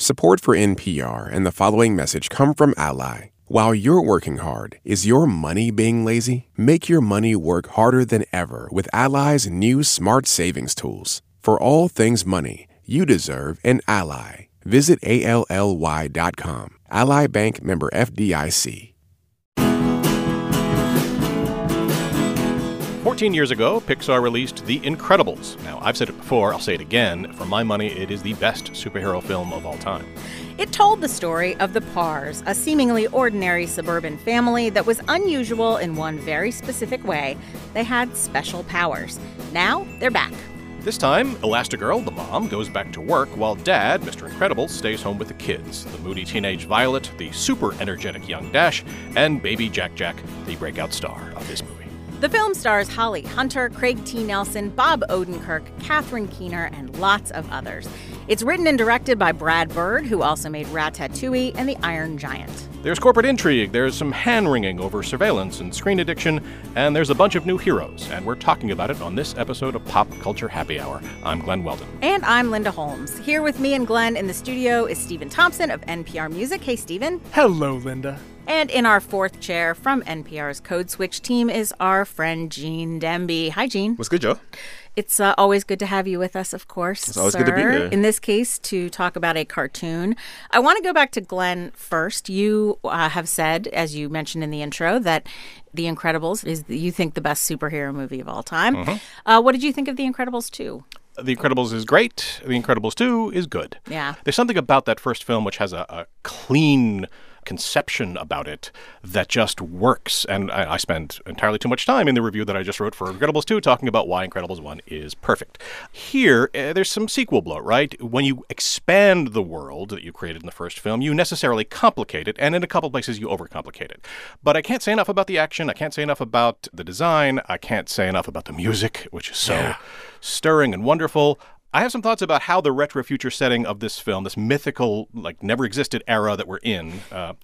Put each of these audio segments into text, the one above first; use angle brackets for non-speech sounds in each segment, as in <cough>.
Support for NPR and the following message come from Ally. While you're working hard, is your money being lazy? Make your money work harder than ever with Ally's new smart savings tools. For all things money, you deserve an ally. Visit ALLY.com. Ally Bank member FDIC. 14 years ago, Pixar released The Incredibles. Now, I've said it before, I'll say it again. For my money, it is the best superhero film of all time. It told the story of the Parrs, a seemingly ordinary suburban family that was unusual in one very specific way. They had special powers. Now, they're back. This time, Elastigirl, the mom, goes back to work while dad, Mr. Incredible, stays home with the kids the moody teenage Violet, the super energetic young Dash, and baby Jack Jack, the breakout star of this movie. The film stars Holly Hunter, Craig T. Nelson, Bob Odenkirk, Catherine Keener, and lots of others. It's written and directed by Brad Bird, who also made Ratatouille and The Iron Giant. There's corporate intrigue, there's some hand wringing over surveillance and screen addiction, and there's a bunch of new heroes, and we're talking about it on this episode of Pop Culture Happy Hour. I'm Glenn Weldon. And I'm Linda Holmes. Here with me and Glenn in the studio is Stephen Thompson of NPR Music. Hey, Stephen. Hello, Linda. And in our fourth chair from NPR's Code Switch team is our friend Gene Demby. Hi, Gene. What's good, Joe? It's uh, always good to have you with us, of course. It's always sir. good to be here. In this case, to talk about a cartoon. I want to go back to Glenn first. You uh, have said, as you mentioned in the intro, that The Incredibles is, you think, the best superhero movie of all time. Mm-hmm. Uh, what did you think of The Incredibles 2? The Incredibles is great. The Incredibles 2 is good. Yeah. There's something about that first film which has a, a clean conception about it that just works. And I, I spend entirely too much time in the review that I just wrote for Incredibles 2 talking about why Incredibles 1 is perfect. Here, uh, there's some sequel bloat, right? When you expand the world that you created in the first film, you necessarily complicate it, and in a couple places you overcomplicate it. But I can't say enough about the action. I can't say enough about the design. I can't say enough about the music, which is so stirring and wonderful. I have some thoughts about how the retro future setting of this film, this mythical, like never existed era that we're in, uh,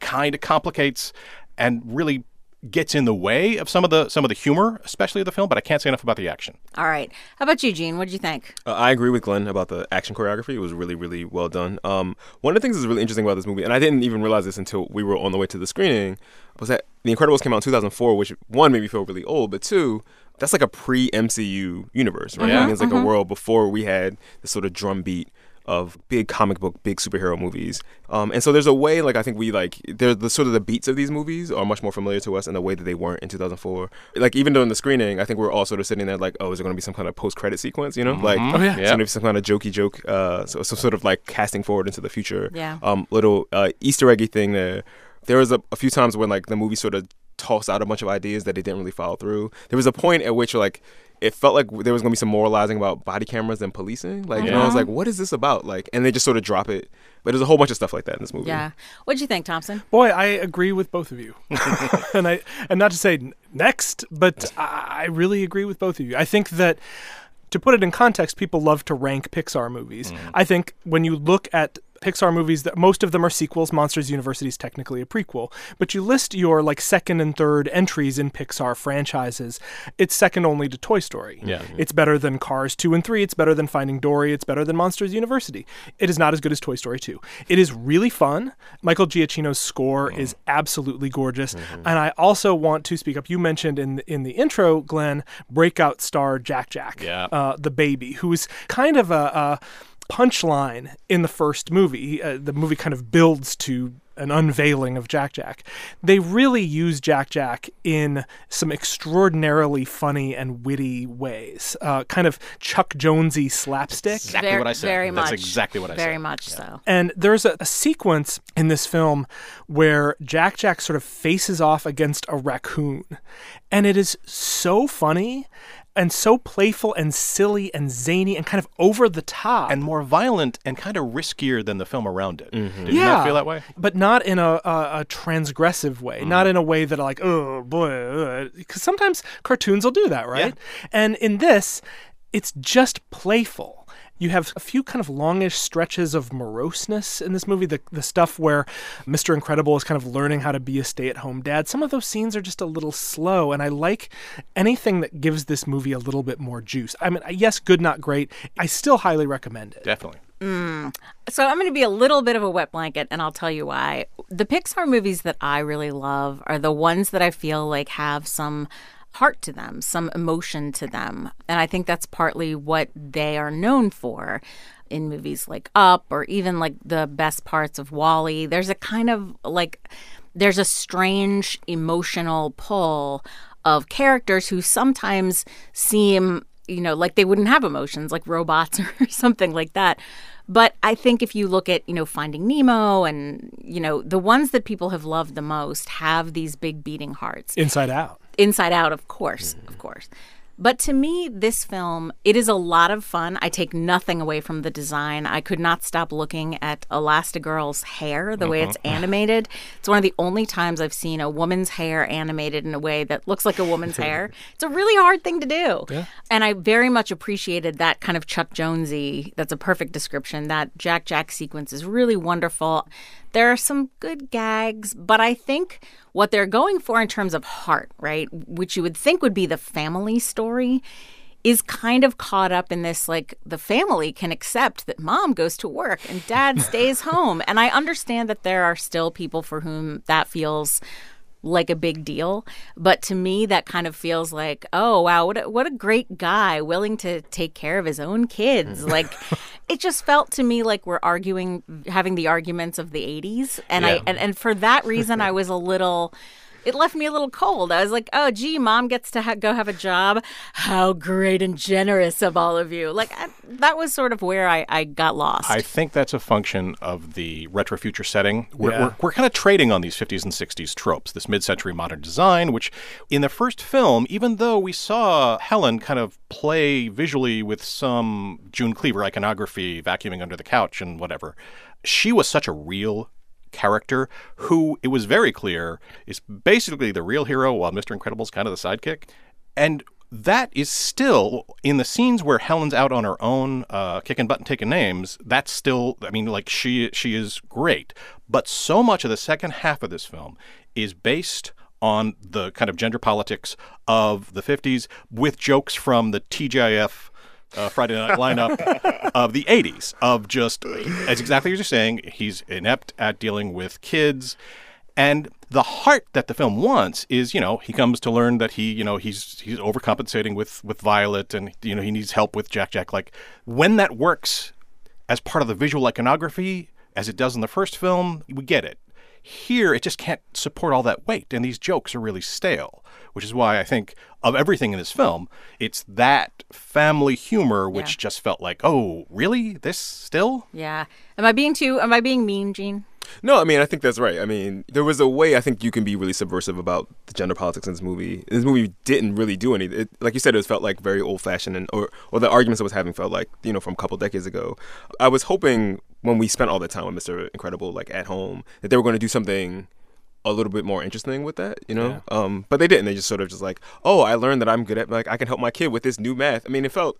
kind of complicates and really gets in the way of some of the some of the humor, especially of the film. But I can't say enough about the action. All right. How about you, Gene? What did you think? Uh, I agree with Glenn about the action choreography. It was really, really well done. Um, one of the things that's really interesting about this movie, and I didn't even realize this until we were on the way to the screening, was that The Incredibles came out in 2004, which one made me feel really old, but two, that's like a pre MCU universe, right? I mean, it's like a world before we had this sort of drumbeat of big comic book, big superhero movies. Um, and so there's a way, like I think we like, they're the sort of the beats of these movies are much more familiar to us in a way that they weren't in 2004. Like even during the screening, I think we're all sort of sitting there like, oh, is there going to be some kind of post credit sequence? You know, like Oh, yeah. it's going to be some kind of jokey joke, uh, so some sort of like casting forward into the future. Yeah. Um, little uh, Easter eggy thing there. There was a, a few times when like the movie sort of tossed out a bunch of ideas that they didn't really follow through. There was a point at which like it felt like there was gonna be some moralizing about body cameras and policing. Like and I was like, what is this about? Like, and they just sort of drop it. But there's a whole bunch of stuff like that in this movie. Yeah. What did you think, Thompson? Boy, I agree with both of you, <laughs> and I and not to say next, but I I really agree with both of you. I think that to put it in context, people love to rank Pixar movies. Mm. I think when you look at Pixar movies that most of them are sequels. Monsters University is technically a prequel, but you list your like second and third entries in Pixar franchises. It's second only to Toy Story. Yeah. It's better than Cars 2 and 3. It's better than Finding Dory. It's better than Monsters University. It is not as good as Toy Story 2. It is really fun. Michael Giacchino's score is absolutely gorgeous. And I also want to speak up. You mentioned in in the intro, Glenn, breakout star Jack Jack, Yeah. uh, the baby, who's kind of a, a punchline in the first movie. Uh, the movie kind of builds to an unveiling of Jack Jack. They really use Jack Jack in some extraordinarily funny and witty ways, uh, kind of Chuck Jonesy slapstick. Exactly Ver- what I said. Very That's much. exactly what I said. Very much so. And there's a, a sequence in this film where Jack Jack sort of faces off against a raccoon. And it is so funny and so playful and silly and zany and kind of over the top. And more violent and kind of riskier than the film around it. Mm-hmm. Did you not feel that way? But not in a, a, a transgressive way, not in a way that like, oh boy, because sometimes cartoons will do that, right? And in this, it's just playful. You have a few kind of longish stretches of moroseness in this movie. The the stuff where Mr. Incredible is kind of learning how to be a stay-at-home dad. Some of those scenes are just a little slow, and I like anything that gives this movie a little bit more juice. I mean, yes, good, not great. I still highly recommend it. Definitely. Mm. So I'm going to be a little bit of a wet blanket, and I'll tell you why. The Pixar movies that I really love are the ones that I feel like have some heart to them, some emotion to them. And I think that's partly what they are known for in movies like Up or even like the best parts of WALL-E. There's a kind of like, there's a strange emotional pull of characters who sometimes seem, you know, like they wouldn't have emotions, like robots <laughs> or something like that. But I think if you look at, you know, Finding Nemo and, you know, the ones that people have loved the most have these big beating hearts. Inside Out. Inside Out, of course, mm-hmm. of course. But to me, this film, it is a lot of fun. I take nothing away from the design. I could not stop looking at Elastigirl's hair, the way it's mm-hmm. <laughs> animated. It's one of the only times I've seen a woman's hair animated in a way that looks like a woman's <laughs> hair. It's a really hard thing to do. And I very much appreciated that kind of Chuck Jonesy. That's a perfect description. That Jack Jack sequence is really wonderful. There are some good gags, but I think what they're going for in terms of heart, right, which you would think would be the family story, is kind of caught up in this like the family can accept that mom goes to work and dad stays <laughs> home. And I understand that there are still people for whom that feels like a big deal. But to me, that kind of feels like, oh, wow, what a, what a great guy willing to take care of his own kids. Mm. Like, <laughs> it just felt to me like we're arguing, having the arguments of the 80s. And, I, and, and for that reason, <laughs> I was a little. It left me a little cold. I was like, "Oh, gee, mom gets to ha- go have a job. How great and generous of all of you!" Like I, that was sort of where I, I got lost. I think that's a function of the retro future setting. We're, Yeah. we're, we're kind of trading on these 50s and 60s tropes, this mid century modern design, which in the first film, even though we saw Helen kind of play visually with some June Cleaver iconography, vacuuming under the couch and whatever, she was such a real character who it was very clear is basically the real hero while Mr. Incredible's kind of the sidekick. And that is still in the scenes where Helen's out on her own, uh, kicking butt and taking names. That's still, I mean, like she she is great. But so much of the second half of this film is based on the kind of gender politics of the 50s with jokes from the TGIF uh, Friday night lineup of the 80s of just as exactly as you're saying he's inept at dealing with kids. And the heart that the film wants is you know he comes to learn that he you know he's he's overcompensating with with Violet and you know he needs help with Jack Jack. Like when that works as part of the visual iconography as it does in the first film we get it here it just can't support all that weight and these jokes are really stale which is why i think of everything in this film it's that family humor which Yeah. just felt like oh really this still yeah. Am I being too? Am I being mean, Gene? No, I mean I think that's right. I mean there was a way I think you can be really subversive about the gender politics in this movie. This movie didn't really do any. It, like you said, it felt like very old fashioned, and or or the arguments it was having felt like you know from a couple decades ago. I was hoping when we spent all that time with Mister Incredible like at home that they were going to do something a little bit more interesting with that, you know. Um, but they didn't. They just sort of just like, oh, I learned that I'm good at like I can help my kid with this new math. I mean, it felt.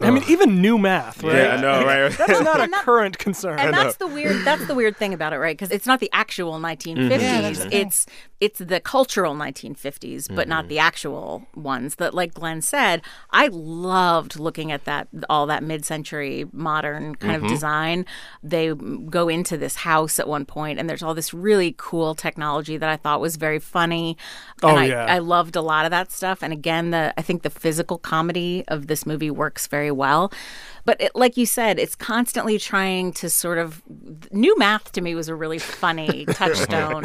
I mean, even new math, right? Yeah, I know, right? That's <laughs> not a that- current concern. And that's the weird. That's the weird thing about it, right? Because it's not the actual 1950s. it's it's the cultural 1950s, but not the actual ones. That, like Glenn said, I loved looking at that all that mid-century modern kind of design. They go into this house at one point, and there's all this really cool technology that I thought was very funny. Oh, and I, yeah. I loved a lot of that stuff. And again, the I think the physical comedy of this movie works very well. But it, like you said, it's constantly trying to sort of new math to me was a really funny <laughs> touchstone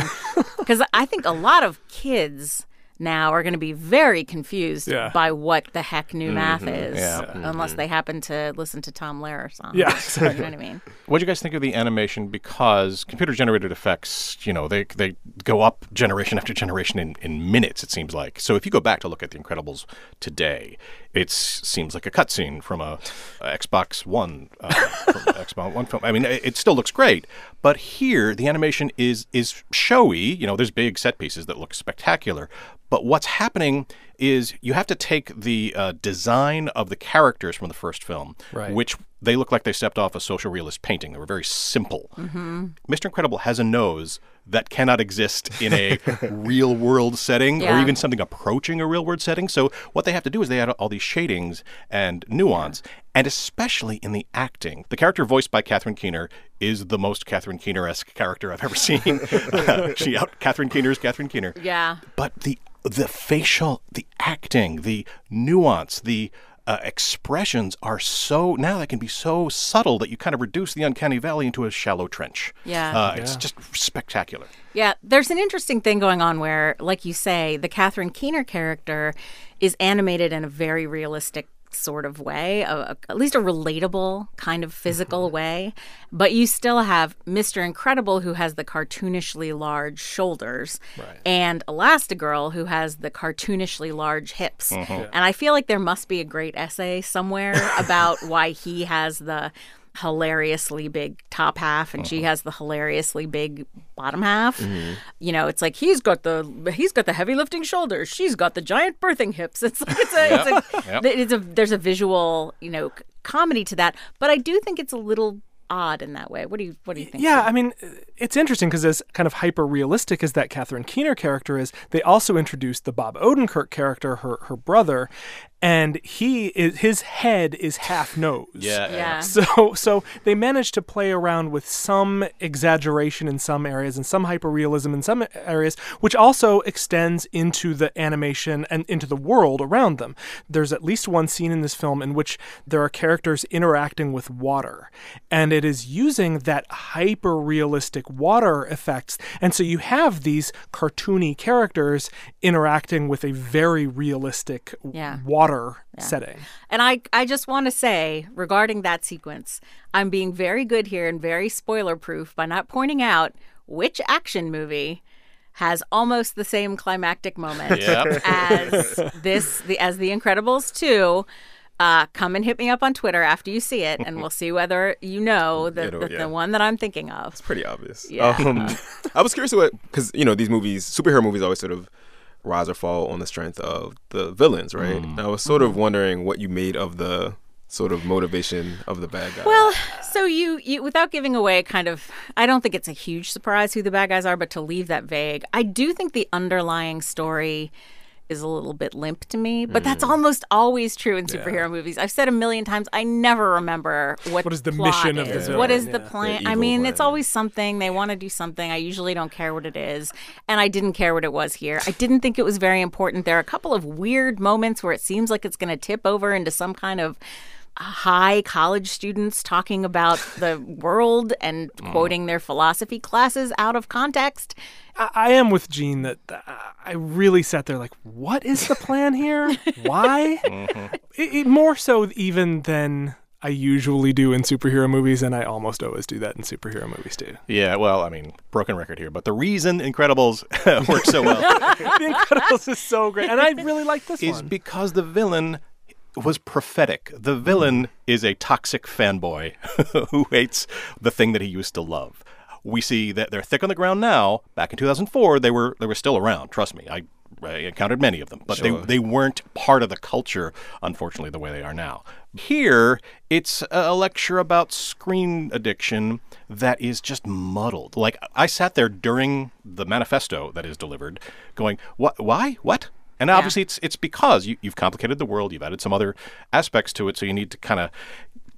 because I think a lot of kids now are going to be very confused Yeah. by what the heck new math is, Yeah. unless they happen to listen to Tom Lehrer songs. Yeah, <laughs> you know what I mean. What do you guys think of the animation? Because computer generated effects, you know, they they go up generation after generation in, in minutes. It seems like. So if you go back to look at The Incredibles today, it seems like a cutscene from a, a Xbox One, uh, from <laughs> Xbox One film. I mean, it, it still looks great, but here the animation is is showy. You know, there's big set pieces that look spectacular, but what's happening is you have to take the uh, design of the characters from the first film, Right. which they look like they stepped off a social realist painting. They were very simple. Mr. Incredible has a nose that cannot exist in a <laughs> real world setting or even something approaching a real world setting. So what they have to do is they add all these shadings and nuance, and especially in the acting. The character voiced by Catherine Keener is the most Catherine Keener esque character I've ever seen. <laughs> <laughs> she out Catherine Keener's Catherine Keener Yeah. but the the facial the acting the nuance the uh, expressions are so now they can be so subtle that you kind of reduce the uncanny valley into a shallow trench. Yeah. uh, it's just spectacular. Yeah, there's an interesting thing going on where, like you say, the Catherine Keener character is animated in a very realistic sort of way, a, a- at least a relatable kind of mm-hmm. physical way. But you still have Mr. Incredible, who has the cartoonishly large shoulders, and Elastigirl, who has the cartoonishly large hips. Mm-hmm. And I feel like there must be a great essay somewhere about why he has the hilariously big top half and she uh-huh. has the hilariously big bottom half. Mm-hmm. You know, it's like he's got the he's got the heavy lifting shoulders, she's got the giant birthing hips. It's like it's a, it's a, Yep. it's a there's a visual, you know, comedy to that, but I do think it's a little odd in that way. What do you what do you think? Yeah, I mean, uh, it's interesting because as kind of hyper realistic as that Catherine Keener character is, they also introduced the Bob Odenkirk character, her her brother, and he is his head is half nose. Yeah. yeah. So so they managed to play around with some exaggeration in some areas and some hyperrealism in some areas, which also extends into the animation and into the world around them. There's at least one scene in this film in which there are characters interacting with water, and it is using that hyperrealistic water effects. And so you have these cartoony characters interacting with a very realistic Yeah. water setting. And I, I just want to say regarding that sequence, I'm being very good here and very spoiler proof by not pointing out which action movie has almost the same climactic moment Yep. as this, the as The Incredibles 2. Uh, come and hit me up on Twitter after you see it, and we'll see whether you know <laughs> the, the, yeah. the one that I'm thinking of. It's pretty obvious. Yeah. Um, <laughs> I was curious what because you know these movies, superhero movies, always sort of rise or fall on the strength of the villains, right? Mm. And I was sort of wondering what you made of the sort of motivation of the bad guy. Well, so you, you without giving away kind of I don't think it's a huge surprise who the bad guys are, but to leave that vague, I do think the underlying story is a little bit limp to me, but Mm. that's almost always true in superhero movies. I've said a million times, I never remember what What is the mission of the is. villain, What is the plan? The I mean, it's always something they want to do something. I usually don't care what it is, and I didn't care what it was here. I didn't think it was very important. There are a couple of weird moments where it seems like it's going to tip over into some kind of high college students talking about the world and <laughs> quoting their philosophy classes out of context. I, I am with Gene that uh, I really sat there like, what is the plan here? <laughs> Why? It, it- more so even than I usually do in superhero movies, and I almost always do that in superhero movies too. yeah well i mean broken record here but the reason incredibles <laughs> work so well the Incredibles is so great, and I really like this is one. because the villain was prophetic. The villain is a toxic fanboy <laughs> who hates the thing that he used to love. We see that they're thick on the ground now. Back in 2004, they were they were still around. Trust me, I, I encountered many of them, but Sure. they they weren't part of the culture, unfortunately, the way they are now. Here, it's a lecture about screen addiction that is just muddled. Like I sat there during the manifesto that is delivered, going, "What? Why? What?" And obviously, it's it's because you, you've complicated the world, you've added some other aspects to it, so you need to kind of.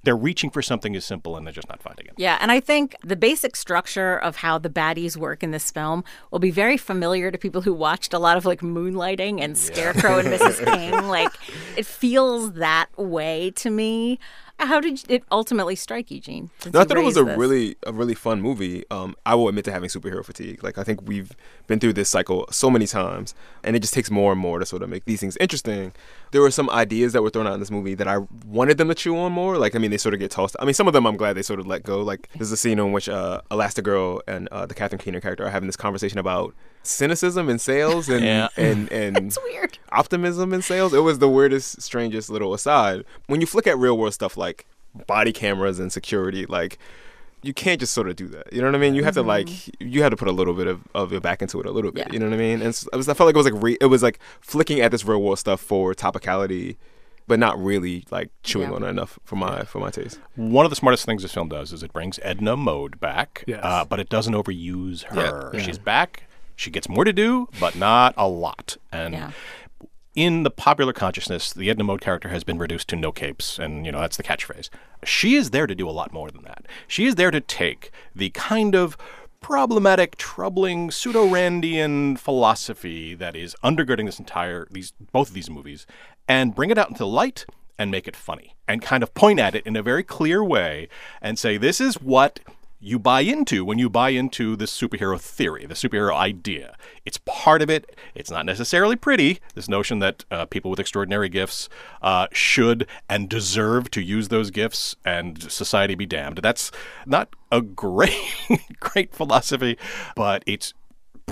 They're reaching for something as simple, and they're just not finding it. Yeah, and I think the basic structure of how the baddies work in this film will be very familiar to people who watched a lot of like Moonlighting and Scarecrow and Mrs. <laughs> King. Like, it feels that way to me. How did it ultimately strike you, Gene? No, I thought it was a this? really a really fun movie. Um, I will admit to having superhero fatigue. Like I think we've been through this cycle so many times, and it just takes more and more to sort of make these things interesting. There were some ideas that were thrown out in this movie that I wanted them to chew on more. Like I mean, they sort of get tossed. I mean, some of them I'm glad they sort of let go. Like there's a scene in which uh, Elastigirl and uh, the Catherine Keener character are having this conversation about cynicism in sales and Yeah. <laughs> and and It's weird. optimism in sales. It was the weirdest, strangest little aside. When you flick at real world stuff like body cameras and security, like you can't just sort of do that. You know what I mean? You have to like you had to put a little bit of, of your back into it a little bit. Yeah. You know what I mean? And so, I, was, I felt like it was like re- it was like flicking at this real world stuff for topicality, but not really like chewing Yeah. on it enough for my for my taste. One of the smartest things this film does is it brings Edna Mode back, Yes. uh, but it doesn't overuse her. Yeah. She's back. She gets more to do, but not a lot. And Yeah. in the popular consciousness, the Edna Mode character has been reduced to no capes, and you know that's the catchphrase. She is there to do a lot more than that. She is there to take the kind of problematic, troubling, pseudo-Randian philosophy that is undergirding this entire these both of these movies, and bring it out into light and make it funny, and kind of point at it in a very clear way, and say this is what you buy into when you buy into this superhero theory, the superhero idea. It's part of it. It's not necessarily pretty. This notion that uh, people with extraordinary gifts uh, should and deserve to use those gifts and society be damned. That's not a <laughs> great, great philosophy, but it's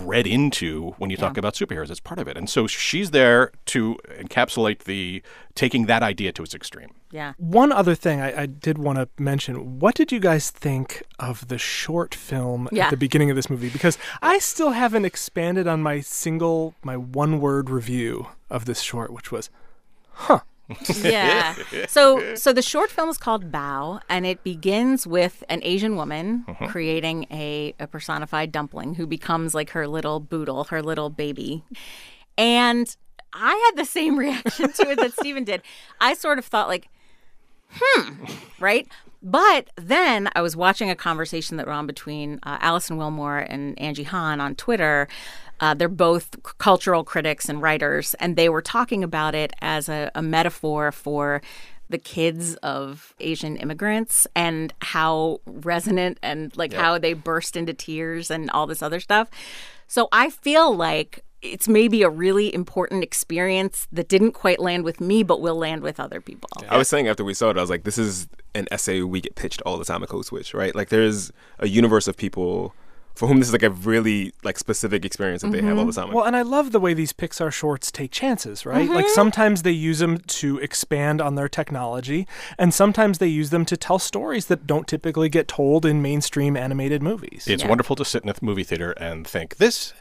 bred into when you talk about superheroes. It's part of it. And so she's there to encapsulate the taking that idea to its extreme. Yeah. One other thing I, I did want to mention. What did you guys think of the short film Yeah. at the beginning of this movie? Because I still haven't expanded on my single, my one word review of this short, which was, yeah. <laughs> So so the short film is called Bao, and it begins with an Asian woman creating a, a personified dumpling who becomes like her little boodle, her little baby. And I had the same reaction to it that <laughs> Stephen did. I sort of thought like, hmm, right? But then I was watching a conversation that went on between uh, Alison Willmore and Angie Han on Twitter. Uh, they're both cultural critics and writers, and they were talking about it as a, a metaphor for the kids of Asian immigrants and how resonant and like how they burst into tears and all this other stuff. So I feel like it's maybe a really important experience that didn't quite land with me, but will land with other people. I was saying after we saw it, I was like, this is an essay we get pitched all the time at Code Switch, right? Like there's a universe of people for whom this is like a really like specific experience that they have all the mm-hmm. time. Well, and I love the way these Pixar shorts take chances, right? Like mm-hmm. sometimes they use them to expand on their technology, and sometimes they use them to tell stories that don't typically get told in mainstream animated movies. It's wonderful to sit in a movie theater and think this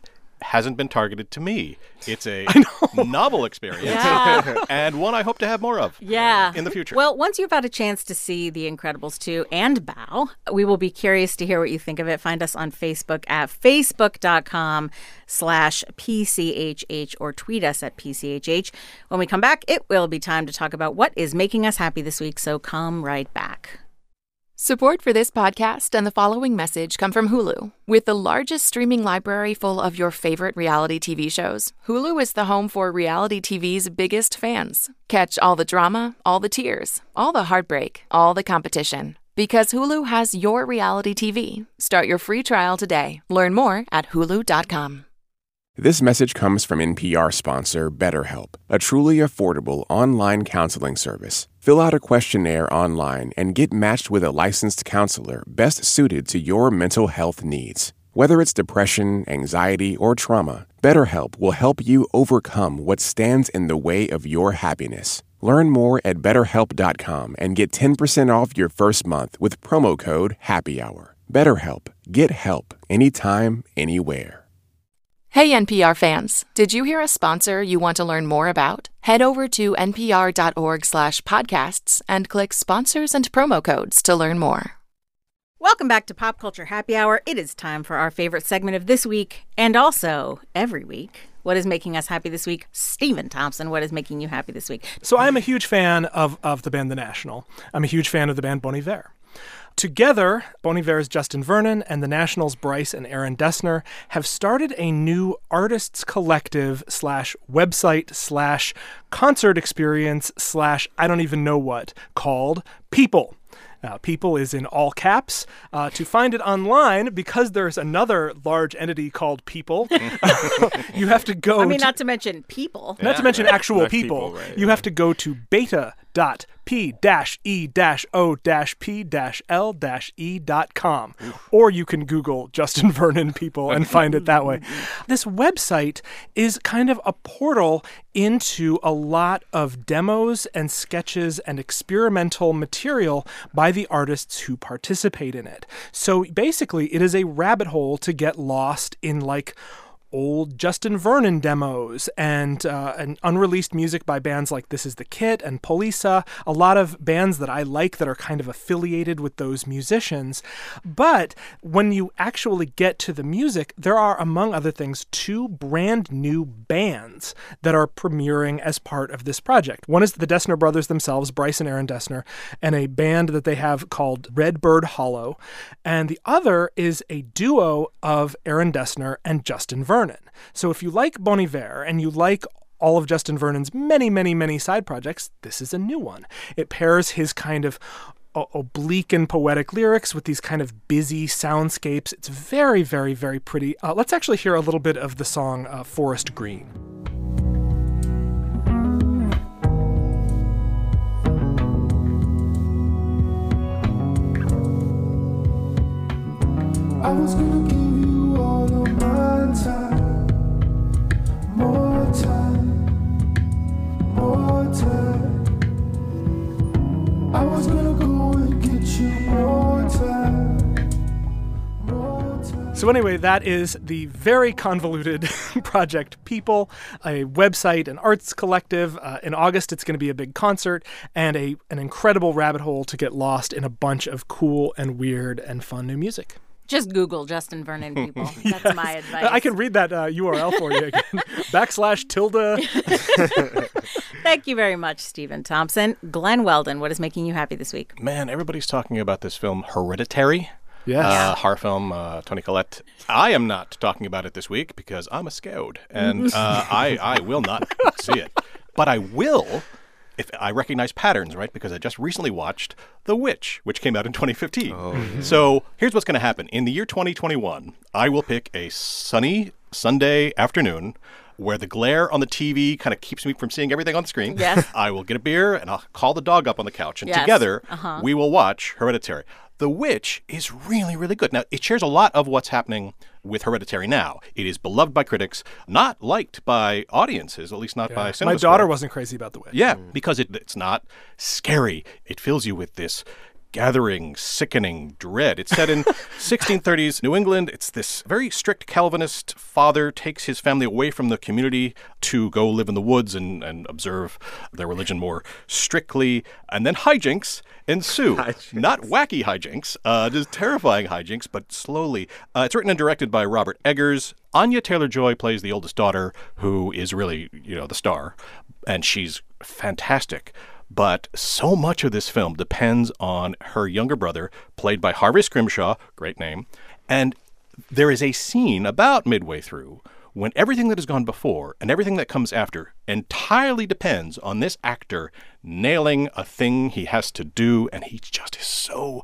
hasn't been targeted to me. It's a <laughs> novel experience Yeah. <laughs> and one I hope to have more of. Yeah. in the future. Well, once you've had a chance to see The Incredibles 2 and Bao, we will be curious to hear what you think of it. Find us on Facebook at facebook.com slash PCHH or tweet us at PCHH. When we come back, it will be time to talk about what is making us happy this week, so come right back. Support for this podcast and the following message come from Hulu. With the largest streaming library full of your favorite reality TV shows, Hulu is the home for reality TV's biggest fans. Catch all the drama, all the tears, all the heartbreak, all the competition. Because Hulu has your reality TV. Start your free trial today. Learn more at hulu.com. This message comes from NPR sponsor BetterHelp, a truly affordable online counseling service. Fill out a questionnaire online and get matched with a licensed counselor best suited to your mental health needs. Whether it's depression, anxiety, or trauma, BetterHelp will help you overcome what stands in the way of your happiness. Learn more at betterhelp.com and get 10% off your first month with promo code HAPPYHOUR. BetterHelp. Get help anytime, anywhere. Hey, NPR fans. Did you hear a sponsor you want to learn more about? Head over to npr.org slash podcasts and click sponsors and promo codes to learn more. Welcome back to Pop Culture Happy Hour. It is time for our favorite segment of this week and also every week. What is making us happy this week? Stephen Thompson, what is making you happy this week? So I'm a huge fan of, of the band The National. I'm a huge fan of the band Bon Iver. Together, Bon Iver's Justin Vernon and the National's Bryce and Aaron Dessner have started a new artists collective slash website slash concert experience slash I don't even know what called People. Now, people is in all caps. Uh, to find it online, because there's another large entity called People, <laughs> you have to go. I mean, to- not to mention people. not to mention actual Like people. people, right, You have to go to dot p dash e dash o dash p dash l dash e dot com. Or you can google justin <laughs> vernon people and find it that way. <laughs> This website is kind of a portal into a lot of demos and sketches and experimental material by the artists who participate in it. So basically it is a rabbit hole to get lost in like old Justin Vernon demos and uh, and unreleased music by bands like This Is the Kit and Poliça, a lot of bands that I like that are kind of affiliated with those musicians. But when you actually get to the music, there are, among other things, two brand new bands that are premiering as part of this project. One is the Dessner brothers themselves, Bryce and Aaron Dessner, and a band that they have called Redbird Hollow. And the other is a duo of Aaron Dessner and Justin Vernon. So if you like Bon Iver and you like all of Justin Vernon's many, many, many side projects, this is a new one. It pairs his kind of oblique and poetic lyrics with these kind of busy soundscapes. It's very, very, very pretty. Uh, let's actually hear a little bit of the song uh, Forest Green. That is the very convoluted <laughs> project People, a website, an arts collective. Uh, in August, it's going to be a big concert and a, an incredible rabbit hole to get lost in a bunch of cool and weird and fun new music. Just Google Justin Vernon people. <laughs> That's my advice. I can read that uh, URL for you again. <laughs> Backslash tilde. Thank you very much, Stephen Thompson. Glenn Weldon, what is making you happy this week? Man, everybody's talking about this film Hereditary. Yes. Uh, horror film, uh, Toni Collette. I am not talking about it this week because I'm a scout and <laughs> uh, I, I will not see it. But I will if I recognize patterns, right? Because I just recently watched The Witch, which came out in 2015. So here's what's going to happen. In the year 2021, I will pick a sunny Sunday afternoon where the glare on the TV kind of keeps me from seeing everything on the screen. Yes. I will get a beer and I'll call the dog up on the couch, and Yes. together Uh-huh. we will watch Hereditary. The Witch is really, really good. Now, it shares a lot of what's happening with Hereditary now. It is beloved by critics, not liked by audiences, at least not by cinema. My daughter wasn't crazy about the witch. Yeah, because it, it's not scary. It fills you with this gathering, sickening dread. It's set in <laughs> 1630s New England. It's this very strict Calvinist father takes his family away from the community to go live in the woods and, and observe their religion more strictly. And then hijinks ensue. <laughs> Not wacky hijinks, uh, just terrifying hijinks, but slowly. Uh, it's written and directed by Robert Eggers. Anya Taylor Joy plays the oldest daughter, who is really, you know, the star, and she's fantastic. But so much of this film depends on her younger brother, played by Harvey Scrimshaw, great name. And there is a scene about midway through when everything that has gone before and everything that comes after entirely depends on this actor nailing a thing he has to do, and he just is so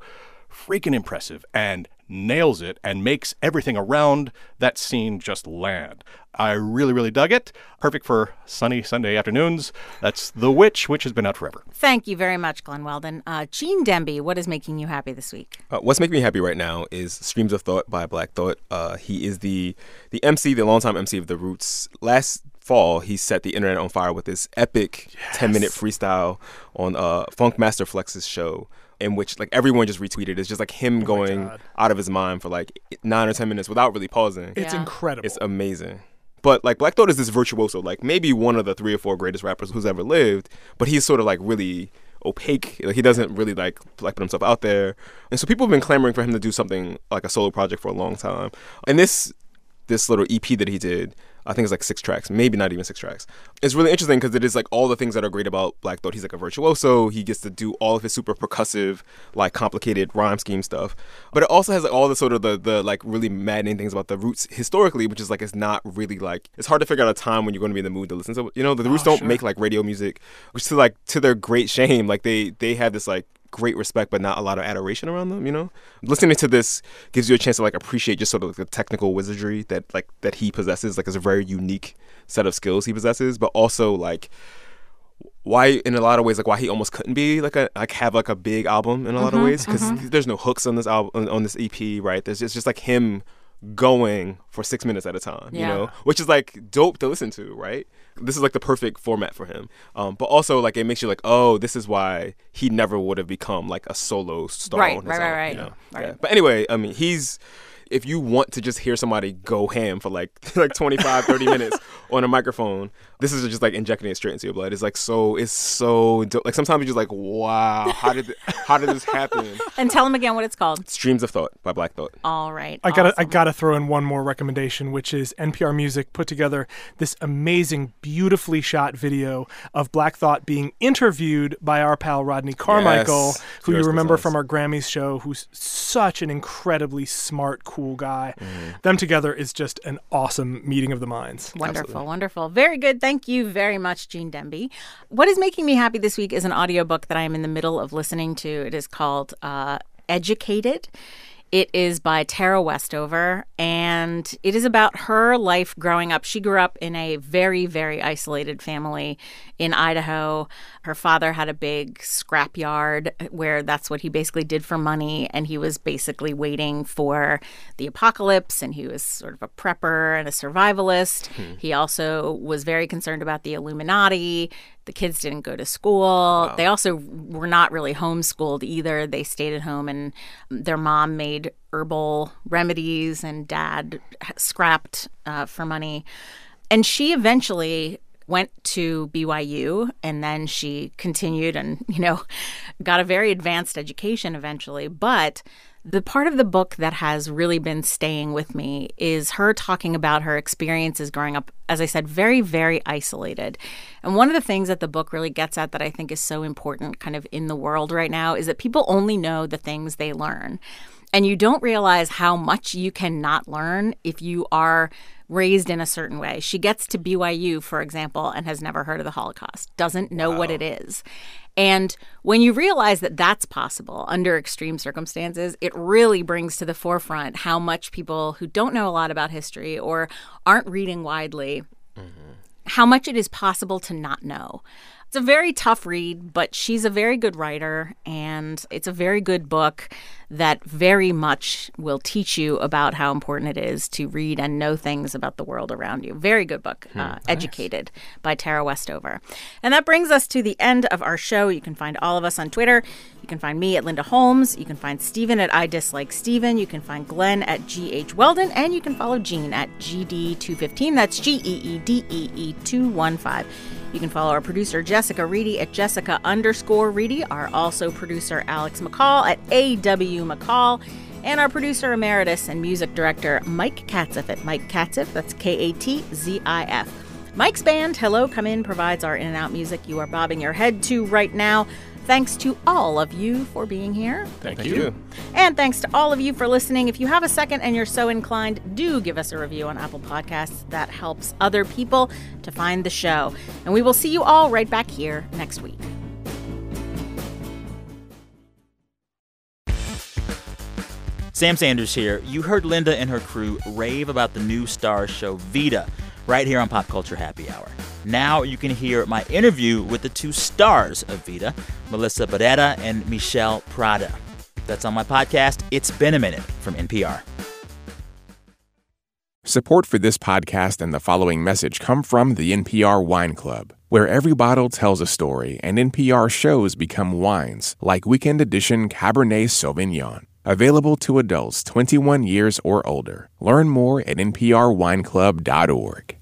freaking impressive and nails it and makes everything around that scene just land. I really, really dug it. Perfect for sunny Sunday afternoons. That's The Witch, which has been out forever. Thank you very much, Glenn Weldon. Uh, Gene Demby, what is making you happy this week? Uh, what's making me happy right now is Streams of Thought by Black Thought. Uh, he is the the MC, the longtime MC of The Roots. Last fall, he set the internet on fire with this epic 10 minute freestyle on uh, Funk Master Flex's show. In which like everyone just retweeted. It's just like him oh going out of his mind for like nine or ten minutes without really pausing. It's Yeah. incredible. It's amazing. But like Black Thought is this virtuoso, like maybe one of the three or four greatest rappers who's ever lived. But he's sort of like really opaque. Like he doesn't really like like put himself out there. And so people have been clamoring for him to do something like a solo project for a long time. And this this little EP that he did, I think it's like six tracks, maybe not even six tracks. It's really interesting because it is like all the things that are great about Black Thought. He's like a virtuoso. He gets to do all of his super percussive, like complicated rhyme scheme stuff. But it also has like all the sort of the the like really maddening things about the Roots historically, which is like it's not really like it's hard to figure out a time when you're going to be in the mood to listen to. You know, the Roots oh, don't make like radio music, which to like to their great shame, like they they have this like great respect but not a lot of adoration around them you know? Listening to this gives you a chance to like appreciate just sort of like the technical wizardry that like that he possesses. Like it's a very unique set of skills he possesses but also like why in a lot of ways like why he almost couldn't be like a like have like a big album in a lot of mm-hmm, ways because mm-hmm. there's no hooks on this album on, on this EP right? There's just, just like him going for six minutes at a time you know which is like dope to listen to right this is like the perfect format for him um, but also like it makes you like oh this is why he never would have become like a solo star Right, on his right, right, right. you know? Right. Yeah. but anyway i mean he's if you want to just hear somebody go ham for like <laughs> like 25 30 <laughs> minutes on a microphone this is just like injecting it straight into your blood it's like so it's so dope. like sometimes you're just like wow how did th- how did this happen <laughs> And tell them again what it's called. streams of thought by black thought All right. I gotta, I gotta throw in one more recommendation, which is NPR Music put together this amazing, beautifully shot video of Black Thought being interviewed by our pal Rodney Carmichael, Yes. who you remember yes. from our Grammys show, who's such an incredibly smart, cool guy. Mm-hmm. Them together is just an awesome meeting of the minds. Wonderful, wonderful. Very good. Thank you very much, Gene Demby. What is making me happy this week is an audiobook that I am in the middle of listening to. It is called uh, Educated. It is by Tara Westover, and it is about her life growing up. She grew up in a very, very isolated family in Idaho. Her father had a big scrap yard where that's what he basically did for money, and he was basically waiting for the apocalypse, and he was sort of a prepper and a survivalist. He also was very concerned about the Illuminati. The kids didn't go to school. They also were not really homeschooled either. They stayed at home, and their mom made herbal remedies, and dad scrapped uh, for money. And she eventually went to BYU and then she continued and, <laughs> you know, got a very advanced education eventually. But the part of the book that has really been staying with me is her talking about her experiences growing up, as I said, very, very isolated. And one of the things that the book really gets at that I think is so important kind of in the world right now is that people only know the things they learn. And you don't realize how much you cannot learn if you are raised in a certain way. She gets to BYU, for example, and has never heard of the Holocaust, doesn't know what it is. And when you realize that that's possible under extreme circumstances, it really brings to the forefront how much people who don't know a lot about history or aren't reading widely, mm-hmm. how much it is possible to not know. It's a very tough read, but she's a very good writer, and it's a very good book that very much will teach you about how important it is to read and know things about the world around you. Very good book, uh, Educated by Tara Westover. And that brings us to the end of our show. You can find all of us on Twitter. You can find me at Linda Holmes. You can find Stephen at I Dislike Stephen. You can find Glenn at GH Weldon. And you can follow Gene at GD215. That's G E E D E E 215. You can follow our producer Jessica Reedy at Jessica underscore Reedy, our also producer Alex McCall at AW McCall, and our producer emeritus and music director Mike Katzif at Mike Katzif. That's K A T Z I F. Mike's band, Hello Come In, provides our in and out music you are bobbing your head to right now. Thanks to all of you for being here. Thank, Thank you. And thanks to all of you for listening. If you have a second and you're so inclined, do give us a review on Apple Podcasts. That helps other people to find the show. And we will see you all right back here next week. Sam Sanders here. You heard Linda and her crew rave about the new star show Vida right here on Pop Culture Happy Hour. Now you can hear my interview with the two stars of Vida, Melissa Barrera and Mishel Prada. That's on my podcast, It's Been a Minute from NPR. Support for this podcast and the following message come from the NPR Wine Club, where every bottle tells a story and NPR shows become wines, like Weekend Edition Cabernet Sauvignon. Available to adults 21 years or older. Learn more at nprwineclub.org.